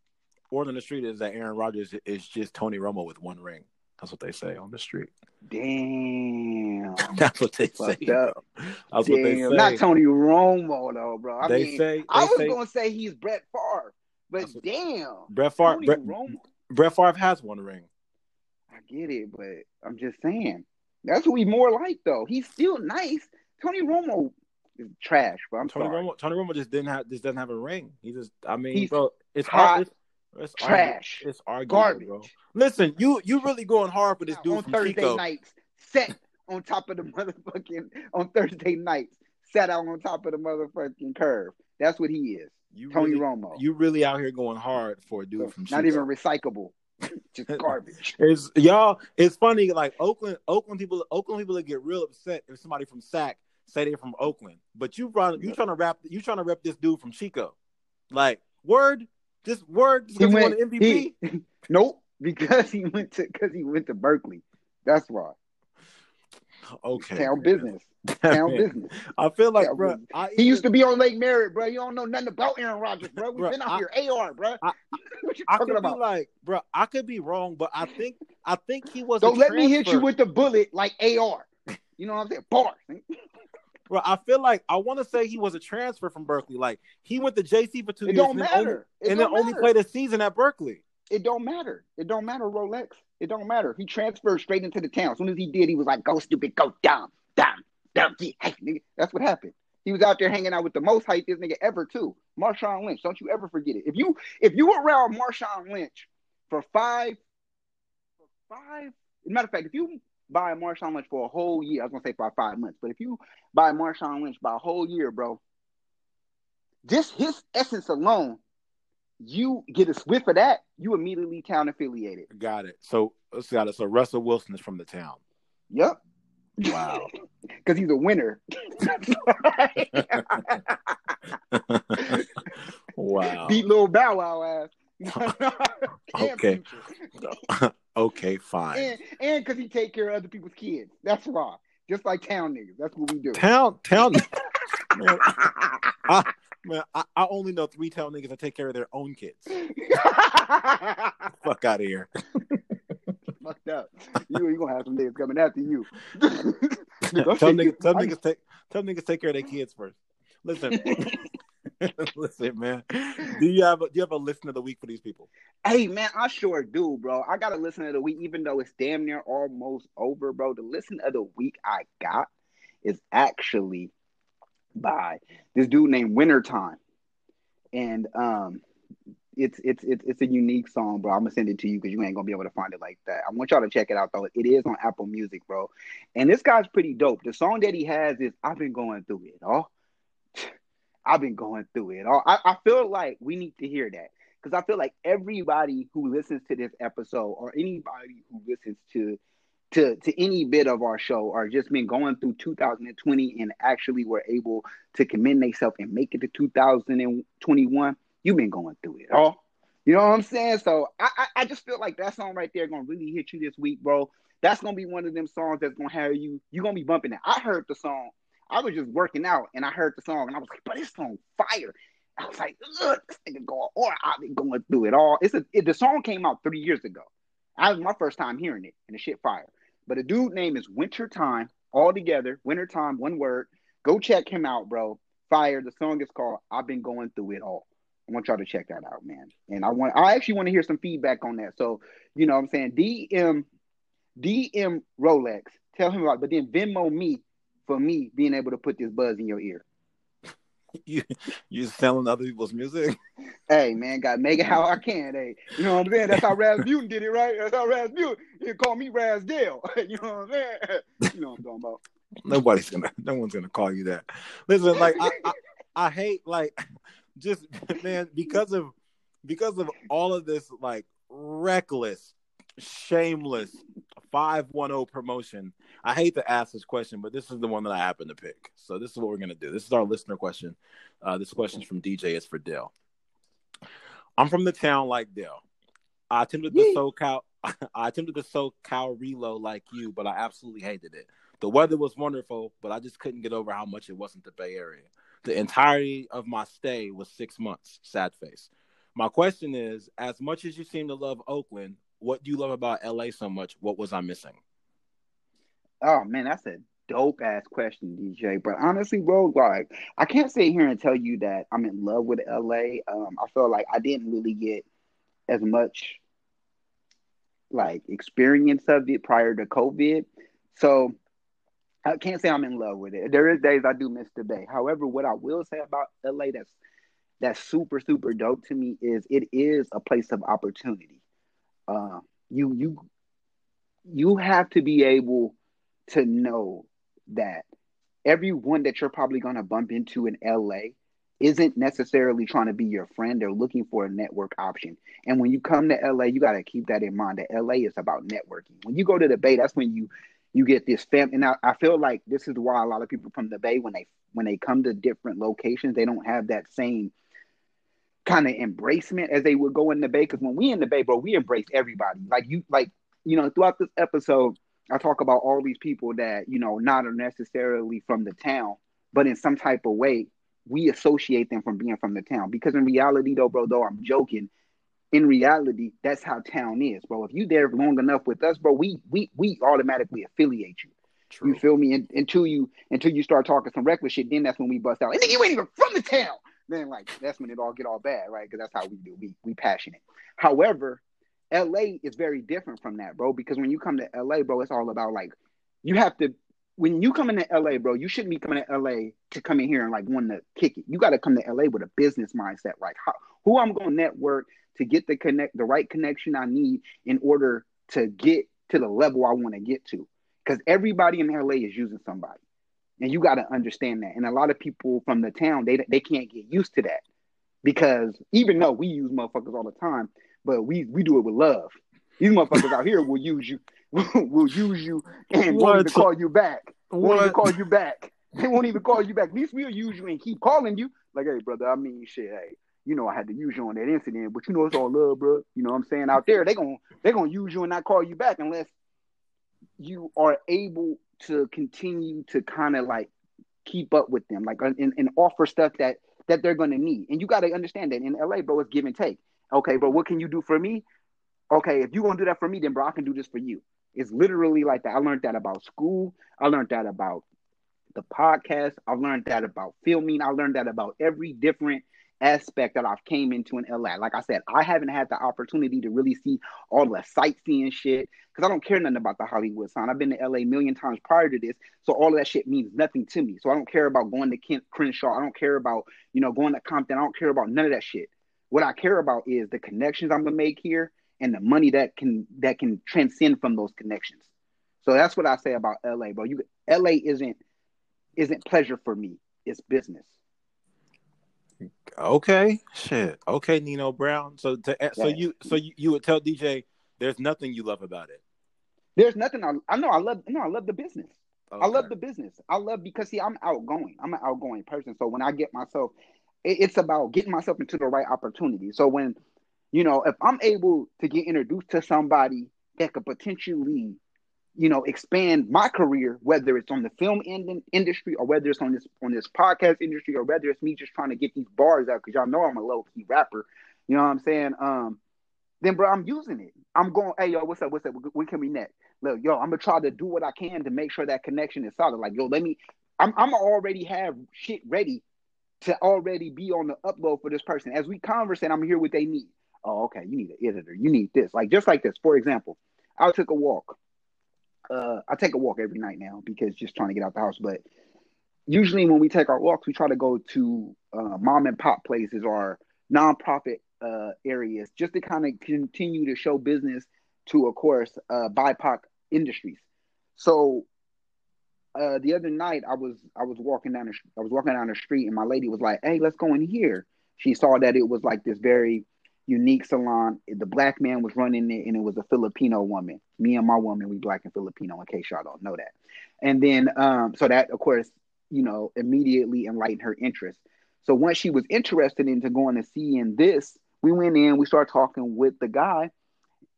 word on the street is that Aaron Rodgers is just Tony Romo with one ring. That's what they say on the street. Damn. That's what they say. Fucked up. That's what they say. Not Tony Romo though, bro. I they mean, say. I was say gonna say he's Brett Favre, but what- damn. Brett Favre. Tony Brett, Romo. Brett Favre has one ring. I get it, but I'm just saying. That's who he's more like though. He's still nice. Tony Romo is trash, bro. I'm Tony sorry. Romo. Tony Romo just didn't have. Just doesn't have a ring. He just. I mean, He's bro, it's hot. hard. It's, It's Trash. Argu- it's arguable, Garbage. bro. Listen, you you really going hard for this dude on from Thursday Chico. nights, set on top of the motherfucking on Thursday nights, sat out on top of the motherfucking curve. That's what he is, You Tony really, Romo. you really out here going hard for a dude from Not even recyclable, just garbage. It's y'all. It's funny. Like Oakland, Oakland people, Oakland people that get real upset if somebody from SAC say they're from Oakland. But you run, you trying to rap, you trying to rep this dude from Chico. Like word, just word, just He won went- an MVP. he- nope, because he went to because he went to Berkeley. That's why. okay, Town business. Town business. I feel like, bro. I He used to be on Lake Merritt, bro. You don't know nothing about Aaron Rodgers, bro. We've Bruh, been out I- here. AR, bro. I- what you talking could about? be like, bro. I could be wrong, but I think, I think he was. Don't let me hit you with the bullet like AR. You know what I'm saying? Bars. Bro, I feel like I want to say he was a transfer from Berkeley. Like he went to JC for two It years, don't and then only- and then only played a season at Berkeley. It don't matter. It don't matter, Rolex. It don't matter. He transferred straight into the town. As soon as he did, he was like, "Go stupid, go down, down, down." Yeah, hey, nigga. That's what happened. He was out there hanging out with the most hype this nigga ever too, Marshawn Lynch. Don't you ever forget it. If you if you were around Marshawn Lynch for five, for five. Matter of fact, if you buy Marshawn Lynch for a whole year, I was gonna say for five months, but if you buy Marshawn Lynch by a whole year, bro, just his essence alone, you get a whiff of that, you immediately town affiliated. Got it. So let's got it. So Russell Wilson is from the town. Yep. Wow. Because he's a winner. wow. Beat little Bow Wow ass. Okay. Okay, fine. And and because he take care of other people's kids. That's why. Just like town niggas. That's what we do. Town, town. man, I, man, I, I only know three town niggas that take care of their own kids. Fuck out of here. Fucked up. You you gonna have some niggas coming after you. Tell niggas, tell niggas take, tell niggas take care of their kids first. Listen, listen, man. Do you have a, do you have a listen of the week for these people? Hey man, I sure do, bro. I gotta listen to the week, even though it's damn near almost over, bro. The listen of the week I got is actually by this dude named Wintertime. And um it's it's it's it's a unique song, bro. I'm gonna send it to you because you ain't gonna be able to find it like that. I want y'all to check it out though. It is on Apple Music, bro. And this guy's pretty dope. The song that he has is I've been going through it all. I've been going through it all. I, I feel like we need to hear that because I feel like everybody who listens to this episode or anybody who listens to to to any bit of our show or just been going through 2020 and actually were able to commend themselves and make it to 2021, you've been going through it all. You know what I'm saying? So I, I I just feel like that song right there gonna really hit you this week, bro. That's gonna be one of them songs that's gonna have you. You're gonna be bumping it. I heard the song. I was just working out and I heard the song and I was like, but this song fire. I was like, look, this nigga going, or I've been going through it all. It's a it, the song came out three years ago. I was my first time hearing it and the shit fire. But the dude name is Wintertime, all together, Wintertime, one word. Go check him out, bro. Fire. The song is called I've Been Going Through It All. I want y'all to check that out, man. And I want I actually want to hear some feedback on that. So, you know what I'm saying? DM DM Rolex. Tell him about it. but then Venmo me for me being able to put this buzz in your ear. You you selling other people's music? Hey man, gotta make it how I can. Hey, you know what I'm saying? That's how Rasputin did it, right? That's how Rasputin. He call me Rasdale. you know what I'm saying? You know what I'm talking about. Nobody's gonna. No one's gonna call you that. Listen, like I, I, I hate like just man because of because of all of this like reckless, shameless five one zero promotion. I hate to ask this question, but this is the one that I happen to pick. So this is what we're gonna do. This is our listener question. Uh, this is from DJ. It's for Dale. I'm from the town like Dale. I attempted the. SoCal. I attempted the SoCal reload like you, but I absolutely hated it. The weather was wonderful, but I just couldn't get over how much it wasn't the Bay Area. The entirety of my stay was six months. Sad face. My question is: As much as you seem to love Oakland, what do you love about LA so much? What was I missing? Oh man, that's a dope ass question, DJ. But honestly, bro, like I can't sit here and tell you that I'm in love with LA. Um, I feel like I didn't really get as much like experience of it prior to COVID. So I can't say I'm in love with it. There is days I do miss the Bay. However, what I will say about LA that's that's super super dope to me is it is a place of opportunity. Uh, you you you have to be able to know that everyone that you're probably going to bump into in LA isn't necessarily trying to be your friend. They're looking for a network option. And when you come to LA, you got to keep that in mind that LA is about networking. When you go to the Bay, that's when you you get this fam. And I, I feel like this is why a lot of people from the Bay, when they when they come to different locations, they don't have that same kind of embracement as they would go in the Bay. Because when we in the Bay, bro, we embrace everybody. Like you, like you know, throughout this episode, I talk about all these people that you know not necessarily from the town, but in some type of way we associate them from being from the town. Because in reality, though, bro, though I'm joking, in reality, that's how town is, bro. If you there long enough with us, bro, we we we automatically affiliate you. True. You feel me? And, until you until you start talking some reckless shit, then that's when we bust out. And then you ain't even from the town. Then like that's when it all get all bad, right? Because that's how we do. We we passionate. However, LA is very different from that, bro. Because when you come to LA, bro, it's all about like you have to when you come into LA, bro, you shouldn't be coming to LA to come in here and like want to kick it. You got to come to LA with a business mindset, like how, who I'm going to network to get the connect the right connection I need in order to get to the level I want to get to. Because everybody in LA is using somebody, and you got to understand that. And a lot of people from the town they they can't get used to that because even though we use motherfuckers all the time, but we we do it with love. These motherfuckers out here will use you, will use you, and what? won't even call you back. What? Won't even call you back. They won't even call you back. At least we'll use you and keep calling you. Like, hey, brother, I mean, shit, hey, you know, I had to use you on that incident, but you know, it's all love, bro. You know what I'm saying? Out there, they gonna they gonna use you and not call you back unless you are able to continue to kind of like keep up with them, like and, and offer stuff that that they're gonna need. And you got to understand that in LA, bro, it's give and take. Okay, bro, what can you do for me? okay, if you're gonna do that for me, then bro, I can do this for you. It's literally like that. I learned that about school. I learned that about the podcast. I learned that about filming. I learned that about every different aspect that I've came into in LA. Like I said, I haven't had the opportunity to really see all the sightseeing shit because I don't care nothing about the Hollywood sign. I've been to LA a million times prior to this, so all of that shit means nothing to me. So I don't care about going to Kent Crenshaw. I don't care about you know going to Compton. I don't care about none of that shit. What I care about is the connections I'm gonna make here and the money that can that can transcend from those connections. So that's what I say about LA, bro. You LA isn't isn't pleasure for me. It's business. Okay, shit. Okay, Nino Brown. So to so yeah. you so you, you would tell DJ there's nothing you love about it. There's nothing I I know I love no I love the business. Okay. I love the business. I love because see I'm outgoing. I'm an outgoing person. So when I get myself, it, it's about getting myself into the right opportunity. So when you know, if I'm able to get introduced to somebody that could potentially, you know, expand my career, whether it's on the film in- industry or whether it's on this on this podcast industry or whether it's me just trying to get these bars out because y'all know I'm a low key rapper. You know what I'm saying? Um, then bro, I'm using it. I'm going, hey yo, what's up? What's up? When can we net? Look, yo, I'm gonna try to do what I can to make sure that connection is solid. Like, yo, let me. I'm I'm already have shit ready to already be on the upload for this person. As we converse, and I'm here what they need oh, okay, you need an editor. You need this. Like just like this. For example, I took a walk. Uh, I take a walk every night now because just trying to get out the house. But usually when we take our walks, we try to go to uh, mom and pop places or nonprofit uh, areas just to kind of continue to show business to, of course, uh, BIPOC industries. So uh, the other night I was I was walking down the I was walking down the street and my lady was like, "Hey, let's go in here." She saw that it was like this very unique salon. The black man was running it, and it was a Filipino woman. Me and my woman, we black and Filipino. In case y'all don't know that, and then um, so that of course, you know, immediately enlightened her interest. So once she was interested into going to see in this, we went in. We started talking with the guy,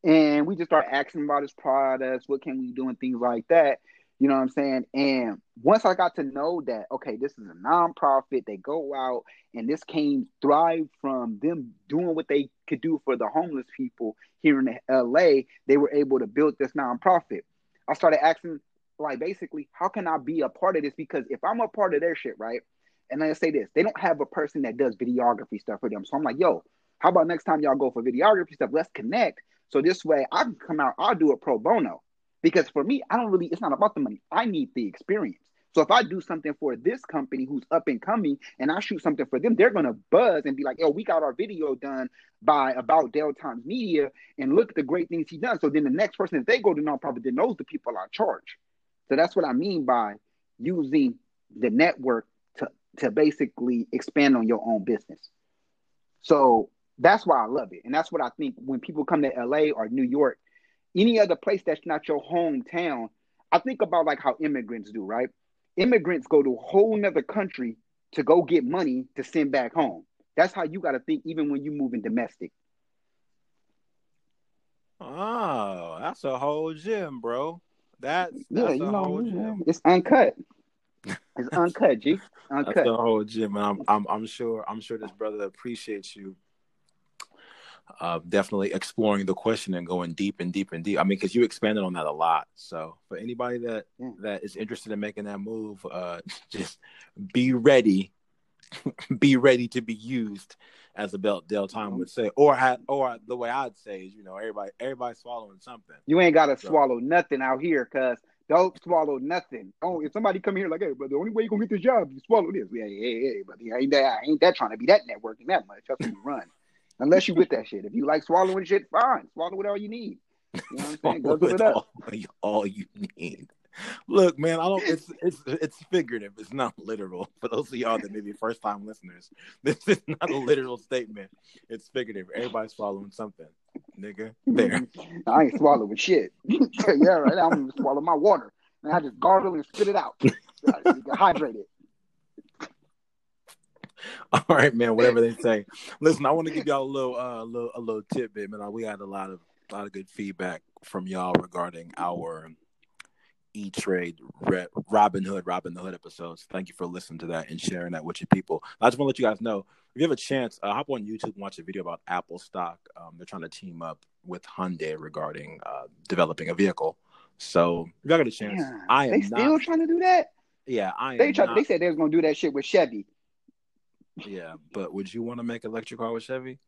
and we just started asking about his products. What can we do and things like that. You know what I'm saying? And once I got to know that, okay, this is a nonprofit, they go out and this came thrive from them doing what they could do for the homeless people here in LA, they were able to build this nonprofit. I started asking, like, basically, how can I be a part of this? Because if I'm a part of their shit, right? And let's say this, they don't have a person that does videography stuff for them. So I'm like, yo, how about next time y'all go for videography stuff? Let's connect. So this way I can come out, I'll do it pro bono. Because for me, I don't really, it's not about the money. I need the experience. So if I do something for this company who's up and coming and I shoot something for them, they're gonna buzz and be like, yo, we got our video done by about Dale Times Media and look at the great things he done. So then the next person, if they go to nonprofit, that knows the people I charge. So that's what I mean by using the network to to basically expand on your own business. So that's why I love it. And that's what I think when people come to LA or New York, any other place that's not your hometown, I think about like how immigrants do, right? Immigrants go to a whole nother country to go get money to send back home. That's how you got to think even when you're moving domestic. Oh, that's a whole gym, bro. That's, Yeah, you a know, whole yeah, gym. it's uncut. It's uncut, G. That's the whole gym, and I'm, I'm I'm sure I'm sure this brother appreciates you. Uh, definitely exploring the question and going deep and deep and deep. I mean, because you expanded on that a lot. So for anybody that Yeah. that is interested in making that move, uh, just be ready, be ready to be used, as About Dell Time would say, or ha- or the way I'd say is, you know, everybody everybody swallowing something. You ain't gotta So- swallow nothing out here, cuz don't swallow nothing. Oh, if somebody come here like, hey, but the only way you gonna get this job, you swallow this. Yeah, hey, hey, but ain't that ain't that trying to be that networking that much. That's when you run. Unless you with that shit. If you like swallowing shit, fine. Swallow it all you need. You know what I'm saying? Go it all, all you need. Look, man, I don't. It's it's it's figurative. It's not literal. For those of y'all that may be first time listeners, this is not a literal statement. It's figurative. Everybody's swallowing something, nigga. There. I ain't swallowing shit. yeah, right. I don't even swallow my water. And I just gargle and spit it out. I get hydrated. All right, man. Whatever they say. Listen, I want to give y'all a little, uh, a little, a little tidbit, man. We had a lot of, a lot of good feedback from y'all regarding our E Trade Robinhood, Robin the Hood episodes. Thank you for listening to that and sharing that with your people. I just want to let you guys know if you have a chance, uh, hop on YouTube and watch a video about Apple stock. Um, they're trying to team up with Hyundai regarding uh, developing a vehicle. So if y'all got a chance, Yeah. I am They not. still trying to do that? yeah, I am. They tried not, they said they was gonna do that shit with Chevy. Yeah, but would you want to make an electric car with Chevy?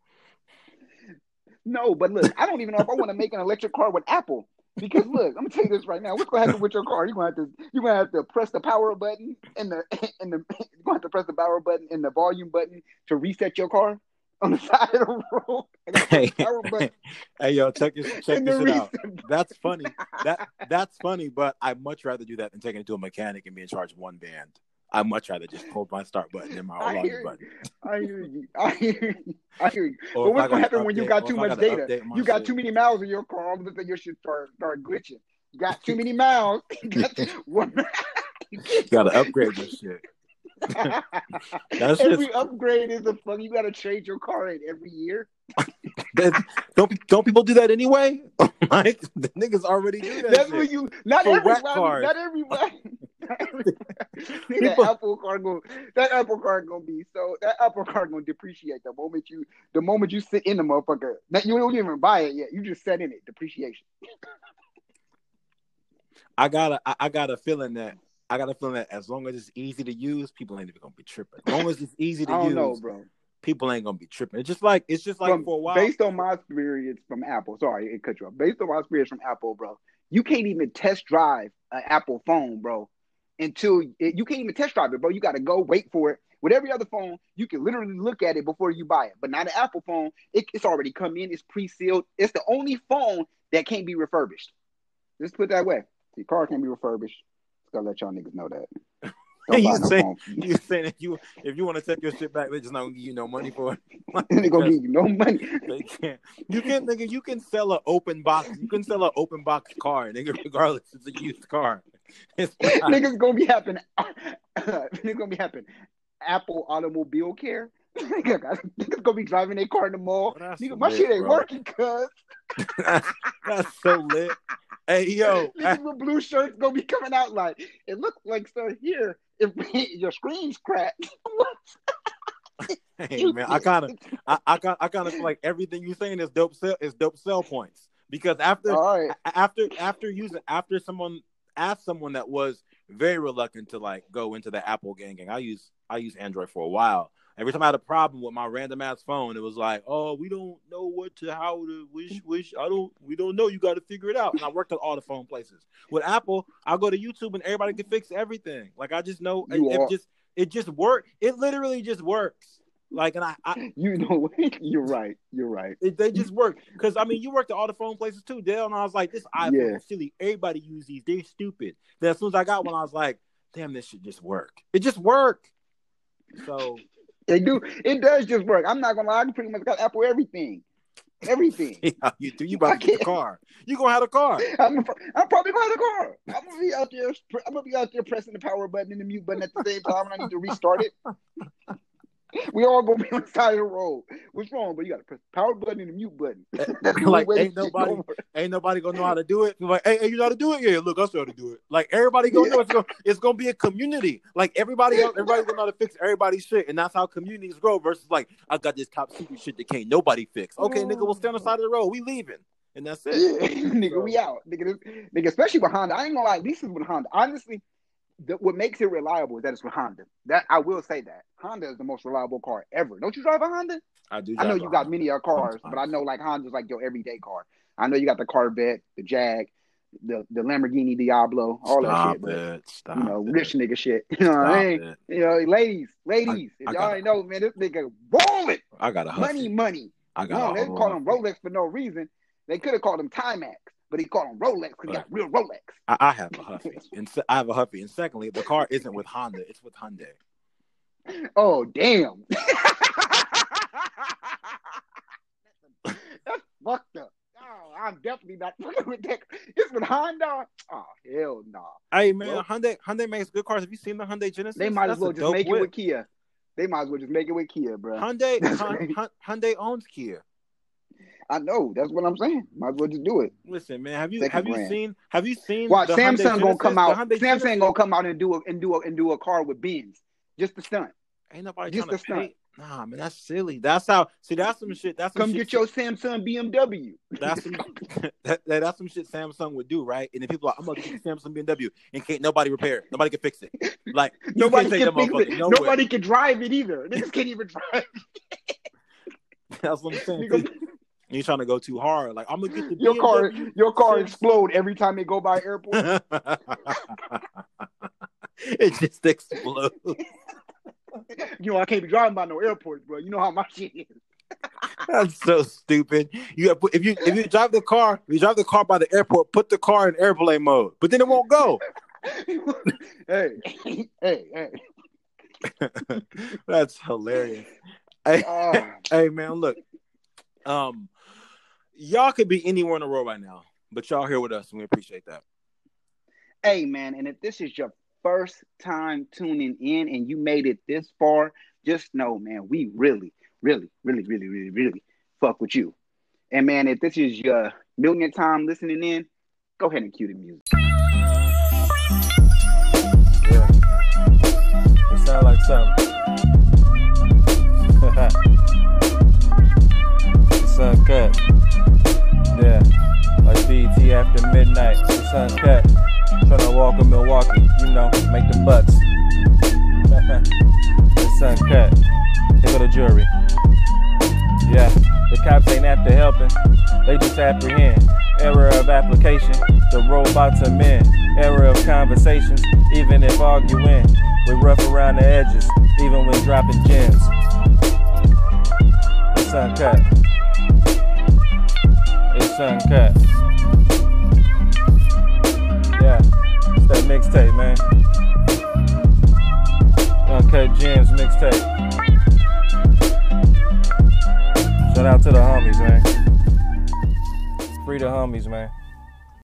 No, but look, I don't even know if I want to make an electric car with Apple. Because look, I'm gonna tell you this right now. What's gonna happen with your car? You're gonna have to you're gonna have to press the power button and the and the you're gonna have to press the power button and the volume button to reset your car on the side of the road. Hey, the power button hey, yo, check this, check this shit out. That's funny. That that's funny, but I'd much rather do that than taking it to a mechanic and be in charge of one band. I'd much rather just hold my start button and my I you. button. I hear you. I hear you. I hear you. Or But what's gonna gotta happen when you got too much data? You got shit. too many miles in your car, all of a sudden your shit start start glitching. You got too many miles. You got one- You gotta upgrade your shit. That's every just upgrade is a fuck. You got to trade your car in every year. don't don't people do that anyway? like the niggas already do that. That's shit. when you not For everybody. Not everybody. That Apple car go. That Apple car gonna be so. That Apple car gonna depreciate the moment you. The moment you sit in the motherfucker. That you don't even buy it yet. You just set in it. Depreciation. I got a I, I got a feeling that I got a feeling that as long as it's easy to use, people ain't even gonna be tripping. As long as it's easy I to don't use, know, bro. people ain't gonna be tripping. It's just like it's just like From- for a while. based on my experience from Apple, sorry, it cut you off. Based on my experience from Apple, bro, you can't even test drive an Apple phone, bro, until it, you can't even test drive it, bro. You got to go wait for it. With every other phone, you can literally look at it before you buy it. But not an Apple phone. It, it's already come in. It's pre-sealed. It's the only phone that can't be refurbished. Just put that way. Your car can't be refurbished. Just gotta let y'all niggas know that. You no say- phone. you saying if you if you want to take your shit back, they just not gonna give you no money for it. They're gonna give you no money. They can't. You can, nigga. You can sell an open box. You can sell an open box car, nigga. Regardless, it's a used car. It's not, niggas gonna be having niggas gonna be having Apple automobile care. niggas gonna be driving their car in the mall. Nigga, my lit, shit ain't bro. working, cuz that's, that's so lit. Hey yo, niggas with blue shirts gonna be coming out like it looks like sir here if your screen's cracked. hey man, I kind of, I, I kind, I kind of like everything you saying is dope sell is dope sell points because after All right. after after using after someone asked someone that was very reluctant to like go into the Apple gang gang. I use I use Android for a while, Every time I had a problem with my random ass phone, it was like, "Oh, we don't know what to how to wish wish. I don't. We don't know. You got to figure it out." And I worked at all the phone places. With Apple, I go to YouTube and everybody can fix everything. Like I just know it, it just it just work. It literally just works. Like and I, I You know, you're right. You're right. it, they just work because I mean you worked at all the phone places too, Dale. And I was like, this iPhone Yeah. is silly. Everybody use these. They're stupid. Then as soon as I got one, I was like, damn, this should just work. It just worked. So They do. It does just work. I'm not gonna lie. I pretty much got Apple everything. Everything. yeah, you do. You about to get the car. You gonna have a car. I'm, I'm probably going to car. I'm gonna be out there. I'm gonna be out there pressing the power button and the mute button at the same time, and I need to restart it. We all gonna be on the side of the road. What's wrong? But you gotta press the power button and the mute button. That's Like, ain't nobody- gonna. Ain't nobody gonna know how to do it. You're like, hey, hey, you know how to do it? Yeah, look, I know how to do it. Like everybody gonna know it's gonna it's gonna be a community. Like everybody else, everybody's gonna know how to fix everybody's shit, and that's how communities grow. Versus like, I got this top secret shit that can't nobody fix. Okay, nigga, we'll stay on the mm. side of the road. We leaving, and that's it. Yeah, nigga, we out. Nigga, this, nigga, especially behind. I ain't gonna lie. This is with Honda. Honestly, the, what makes it reliable is that it's with Honda. That I will say that Honda is the most reliable car ever. Don't you drive a Honda? I do. I know you got many other cars, but I know like Honda's like your everyday car. I know you got the Corvette, the Jag, the the Lamborghini Diablo, all that Stop shit. But it. Stop you know, it. rich nigga shit. You know what I mean? it. You know, ladies, ladies, I if y'all ain't know, man, this nigga balling. I got a Money, money. I got No, they call him Rolex for no reason. They could have called him Timex, but he called him Rolex because he got real Rolex. I, I have a Huffy, and se- I have a Huffy. And secondly, the car isn't with Honda; it's with Hyundai. Oh damn. That's fucked up. Oh, I'm definitely not fucking with that. It's with Honda. Oh hell no. Hey man, Well- Hyundai Hyundai makes good cars. Have you seen the Hyundai Genesis? They might That's as well just make it with Kia. They might as well just make it with Kia, bro. Hyundai. That's Hy- right. Hy- Hyundai owns Kia. I know. That's what I'm saying. Might as well just do it. Listen, man, have you Second have you seen have you seen the Hyundai Samsung gonna come out. Samsung Genesis? gonna come out and do a and do a and do a car with Benz. Just the stunt. Ain't nobody just trying to stunt. pay. Nah, man, that's silly. That's how. See, that's some shit. That's some Come shit, get your Samsung BMW. That's some. that, that- that's some shit Samsung would do, right? And then people are like, I'm gonna get the Samsung BMW, and can't nobody repair it. Nobody can fix it. Like Nobody can fix it. Nobody can drive it either. Niggas can't even drive. That's what I'm saying. Nigga, You're trying to go too hard. Like I'm gonna get the your car, your car Samsung. explode every time they go by airport. it just explodes. you know, I can't be driving by no airports, bro. You know how my shit is. That's so stupid. You have, if you if you drive the car, if you drive the car by the airport, put the car in airplane mode, but then it won't go. hey, hey, hey. That's hilarious. Hey, Oh, hey, man, look, um, y'all could be anywhere in the world right now, but y'all here with us, and we appreciate that. hey, man, and if this is your first time tuning in and you made it this far, just know, man, we really, really, really, really, really, really fuck with you. And man, if this is your millionth time listening in, go ahead and cue the music. Yeah. It sound like something. It's uncut. Yeah. Like BT after midnight. It's uncut. Tryna walk in Milwaukee, you know, make the bucks. it's uncut. Here go the jury. Yeah. The cops ain't after helping. They just apprehend. Error of application. The robots are men. Error of conversations. Even if arguing. We rough around the edges. Even when dropping gems. It's uncut. It's uncut. Yeah. It's that mixtape, man. Uncut Gems mixtape. Shout out to the homies, man. Free the homies, man.